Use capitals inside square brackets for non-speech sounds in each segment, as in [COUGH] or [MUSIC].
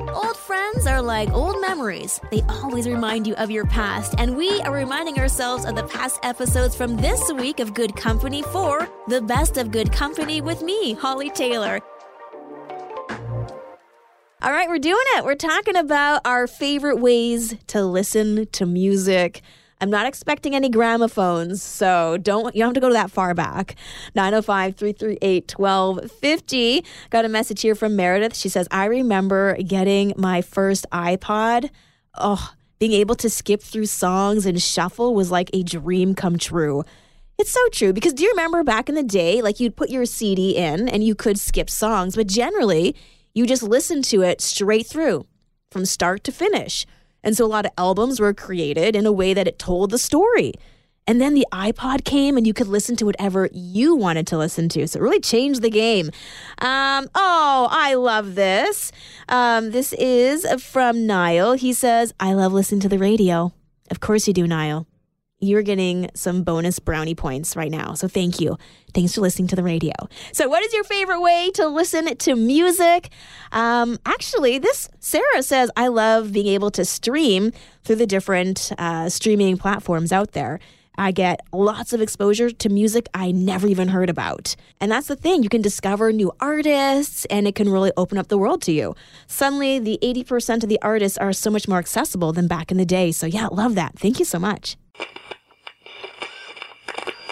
Old friends are like old memories. They always remind you of your past, and we are reminding ourselves of the past episodes from this week of Good Company for the best of Good Company with me, Hollie Taylor. All right, we're doing it. We're talking about our favorite ways to listen to music. I'm not expecting any gramophones, so don't you don't have to go that far back. 905-338-1250. Got a message here from Meredith. She says, "I remember getting my first iPod. Oh, being able to skip through songs and shuffle was like a dream come true." It's so true because do you remember back in the day like you'd put your CD in and you could skip songs, but generally you just listened to it straight through from start to finish. And so a lot of albums were created in a way that it told the story. And then the iPod came and you could listen to whatever you wanted to listen to. So it really changed the game. Um, oh, I love this. Um, this is from Niall. He says, I love listening to the radio. Of course you do, Niall you're getting some bonus brownie points right now. So thank you. Thanks for listening to the radio. So, what is your favorite way to listen to music? Um, actually, this Sarah says, I love being able to stream through the different uh, streaming platforms out there. I get lots of exposure to music I never even heard about. And that's the thing, you can discover new artists and it can really open up the world to you. Suddenly, the 80% of the artists are so much more accessible than back in the day. So, yeah, love that. Thank you so much.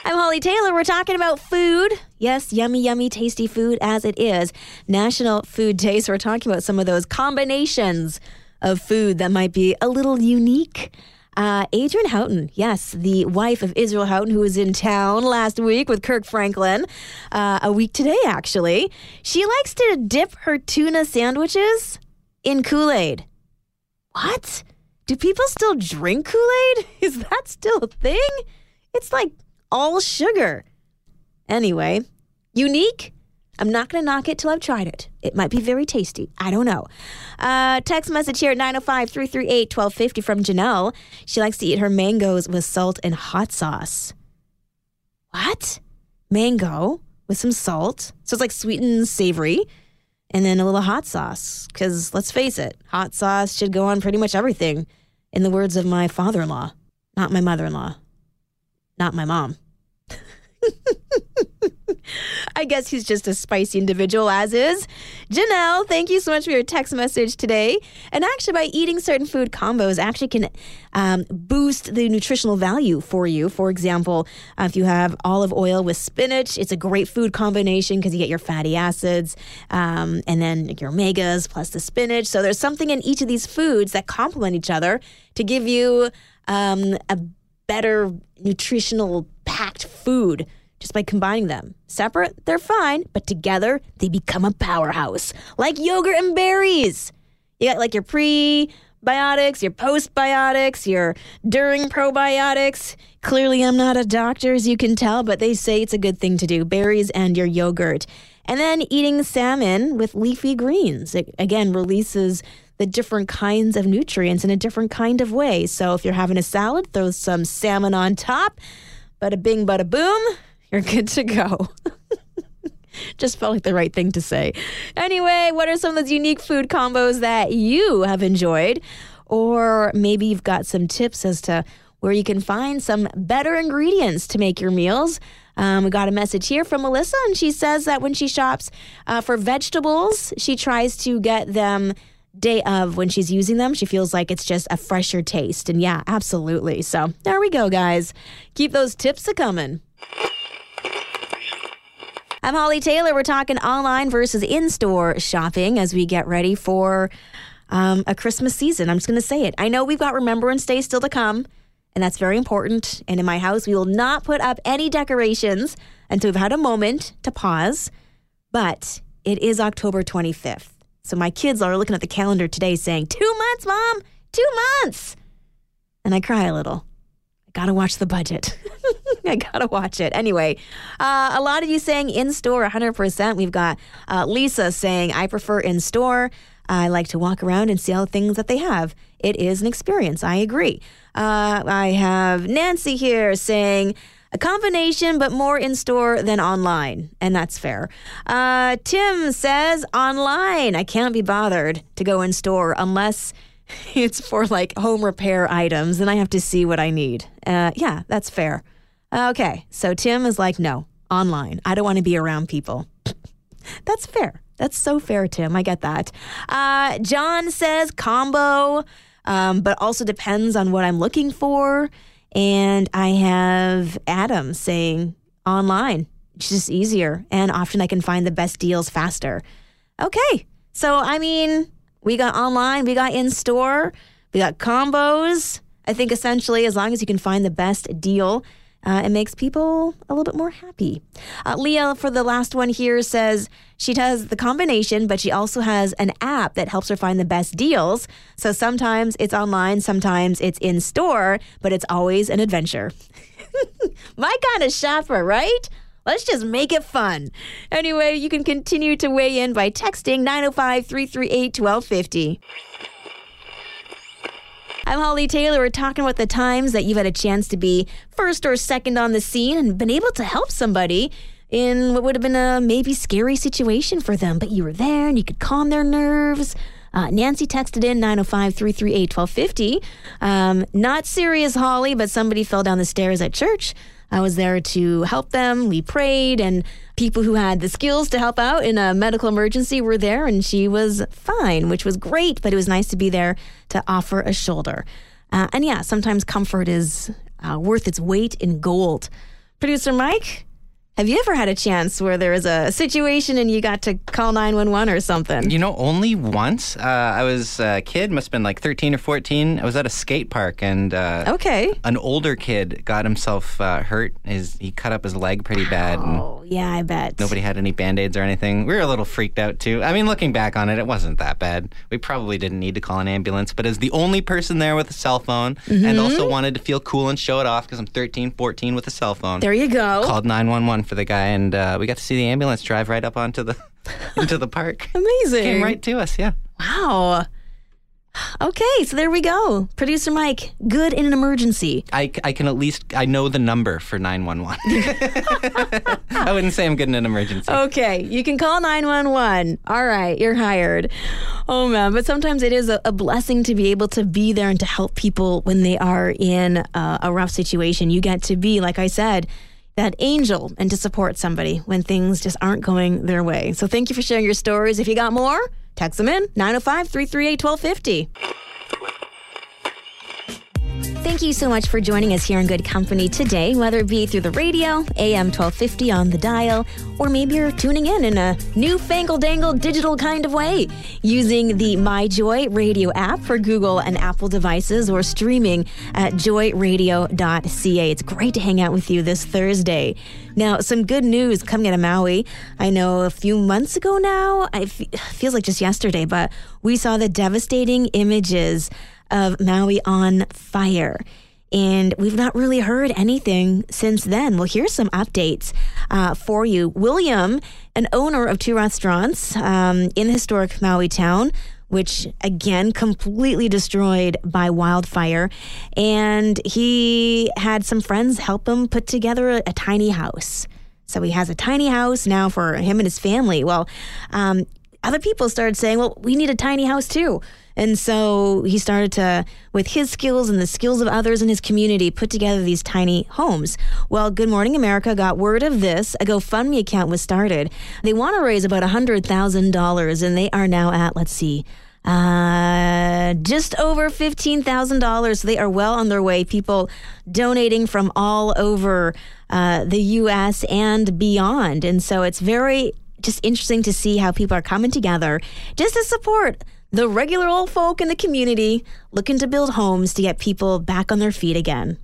I'm Hollie Taylor. We're talking about food. Yes, yummy, yummy, tasty food as it is. National Food Day. So we're talking about some of those combinations of food that might be a little unique. Uh, Adrienne Houghton, yes, the wife of Israel Houghton, who was in town last week with Kirk Franklin, uh, a week today, actually. She likes to dip her tuna sandwiches in Kool Aid. What? Do people still drink Kool Aid? [LAUGHS] Is that still a thing? It's like all sugar. Anyway, unique. I'm not going to knock it till I've tried it. It might be very tasty. I don't know. Uh, text message here at 905 338 1250 from Janelle. She likes to eat her mangoes with salt and hot sauce. What? Mango with some salt. So it's like sweet and savory. And then a little hot sauce. Because let's face it, hot sauce should go on pretty much everything, in the words of my father in law, not my mother in law not my mom. [LAUGHS] I guess he's just a spicy individual, as is. Janelle, thank you so much for your text message today. And actually, by eating certain food combos, actually can um, boost the nutritional value for you. For example, uh, if you have olive oil with spinach, it's a great food combination because you get your fatty acids um, and then your omegas plus the spinach. So there's something in each of these foods that complement each other to give you um, a better nutritional packed food just by combining them. Separate, they're fine, but together they become a powerhouse, like yogurt and berries. You got like your prebiotics, your postbiotics, your during probiotics. Clearly, I'm not a doctor, as you can tell, but they say it's a good thing to do berries and your yogurt. And then eating salmon with leafy greens. It again releases the different kinds of nutrients in a different kind of way. So if you're having a salad, throw some salmon on top. Bada bing, bada boom, you're good to go. [LAUGHS] Just felt like the right thing to say. Anyway, what are some of those unique food combos that you have enjoyed? Or maybe you've got some tips as to where you can find some better ingredients to make your meals. Um, we got a message here from Melissa, and she says that when she shops uh, for vegetables, she tries to get them day of when she's using them, she feels like it's just a fresher taste. And yeah, absolutely. So there we go, guys. Keep those tips a coming. I'm Hollie Taylor. We're talking online versus in store shopping as we get ready for um, a Christmas season. I'm just going to say it. I know we've got Remembrance Day still to come, and that's very important. And in my house, we will not put up any decorations until we've had a moment to pause. But it is October 25th. So my kids are looking at the calendar today saying, Two months, mom, two months. And I cry a little. Gotta watch the budget. [LAUGHS] I gotta watch it. Anyway, uh, a lot of you saying in store 100%. We've got uh, Lisa saying, I prefer in store. I like to walk around and see all the things that they have. It is an experience. I agree. Uh, I have Nancy here saying, A combination, but more in store than online. And that's fair. Uh, Tim says online. I can't be bothered to go in store unless [LAUGHS] it's for like home repair items. and I have to see what I need. Uh, yeah, that's fair. Okay. So Tim is like, no, online. I don't want to be around people. [LAUGHS] that's fair. That's so fair, Tim. I get that. Uh, John says combo, um, but also depends on what I'm looking for. And I have Adam saying online. It's just easier. And often I can find the best deals faster. Okay. So, I mean, we got online, we got in store, we got combos. I think essentially, as long as you can find the best deal, uh, it makes people a little bit more happy. Uh, Leah, for the last one here, says she does the combination, but she also has an app that helps her find the best deals. So sometimes it's online, sometimes it's in store, but it's always an adventure. [LAUGHS] My kind of shopper, right? Let's just make it fun. Anyway, you can continue to weigh in by texting 905 338 1250. I'm Hollie Taylor. We're talking about the times that you've had a chance to be first or second on the scene and been able to help somebody in what would have been a maybe scary situation for them, but you were there and you could calm their nerves. Uh, Nancy texted in 905 338 1250. Um, not serious, Hollie, but somebody fell down the stairs at church. I was there to help them. We prayed, and people who had the skills to help out in a medical emergency were there, and she was fine, which was great, but it was nice to be there to offer a shoulder. Uh, and yeah, sometimes comfort is uh, worth its weight in gold. Producer Mike, have you ever had a chance where there was a situation and you got to call 911 or something? You know, only once. Uh, I was a kid, must have been like 13 or 14. I was at a skate park and uh, okay. an older kid got himself uh, hurt. His He cut up his leg pretty bad. Oh, yeah, I bet. Nobody had any band aids or anything. We were a little freaked out too. I mean, looking back on it, it wasn't that bad. We probably didn't need to call an ambulance, but as the only person there with a cell phone Mm-hmm. and also wanted to feel cool and show it off because I'm 13, 14 with a cell phone, There you go. called 911 for the guy and uh, we got to see the ambulance drive right up onto the [LAUGHS] into the park. [LAUGHS] Amazing. Came right to us, yeah. Wow. Okay, so there we go. Producer Mike, good in an emergency. I, I can at least I know the number for 911. [LAUGHS] I wouldn't say I'm good in an emergency. Okay, you can call 911. All right, you're hired. Oh man, but sometimes it is a, a blessing to be able to be there and to help people when they are in uh, a rough situation. You get to be, like I said, that angel and to support somebody when things just aren't going their way. So thank you for sharing your stories. If you got more, text them in 905 338 1250. Thank you so much for joining us here in Good Company today, whether it be through the radio, AM 1250 on the dial, or maybe you're tuning in in a newfangled dangle digital kind of way using the MyJoy radio app for Google and Apple devices or streaming at joyradio.ca. It's great to hang out with you this Thursday. Now, some good news coming out of Maui. I know a few months ago now, it feels like just yesterday, but we saw the devastating images of Maui on fire. And we've not really heard anything since then. Well, here's some updates uh, for you. William, an owner of two restaurants um, in historic Maui town, which again completely destroyed by wildfire. And he had some friends help him put together a, a tiny house. So he has a tiny house now for him and his family. Well, um, other people started saying, well, we need a tiny house too. And so he started to, with his skills and the skills of others in his community, put together these tiny homes. Well, Good Morning America got word of this. A GoFundMe account was started. They want to raise about $100,000, and they are now at, let's see, uh, just over $15,000. So they are well on their way. People donating from all over uh, the U.S. and beyond. And so it's very just interesting to see how people are coming together just to support the regular old folk in the community looking to build homes to get people back on their feet again.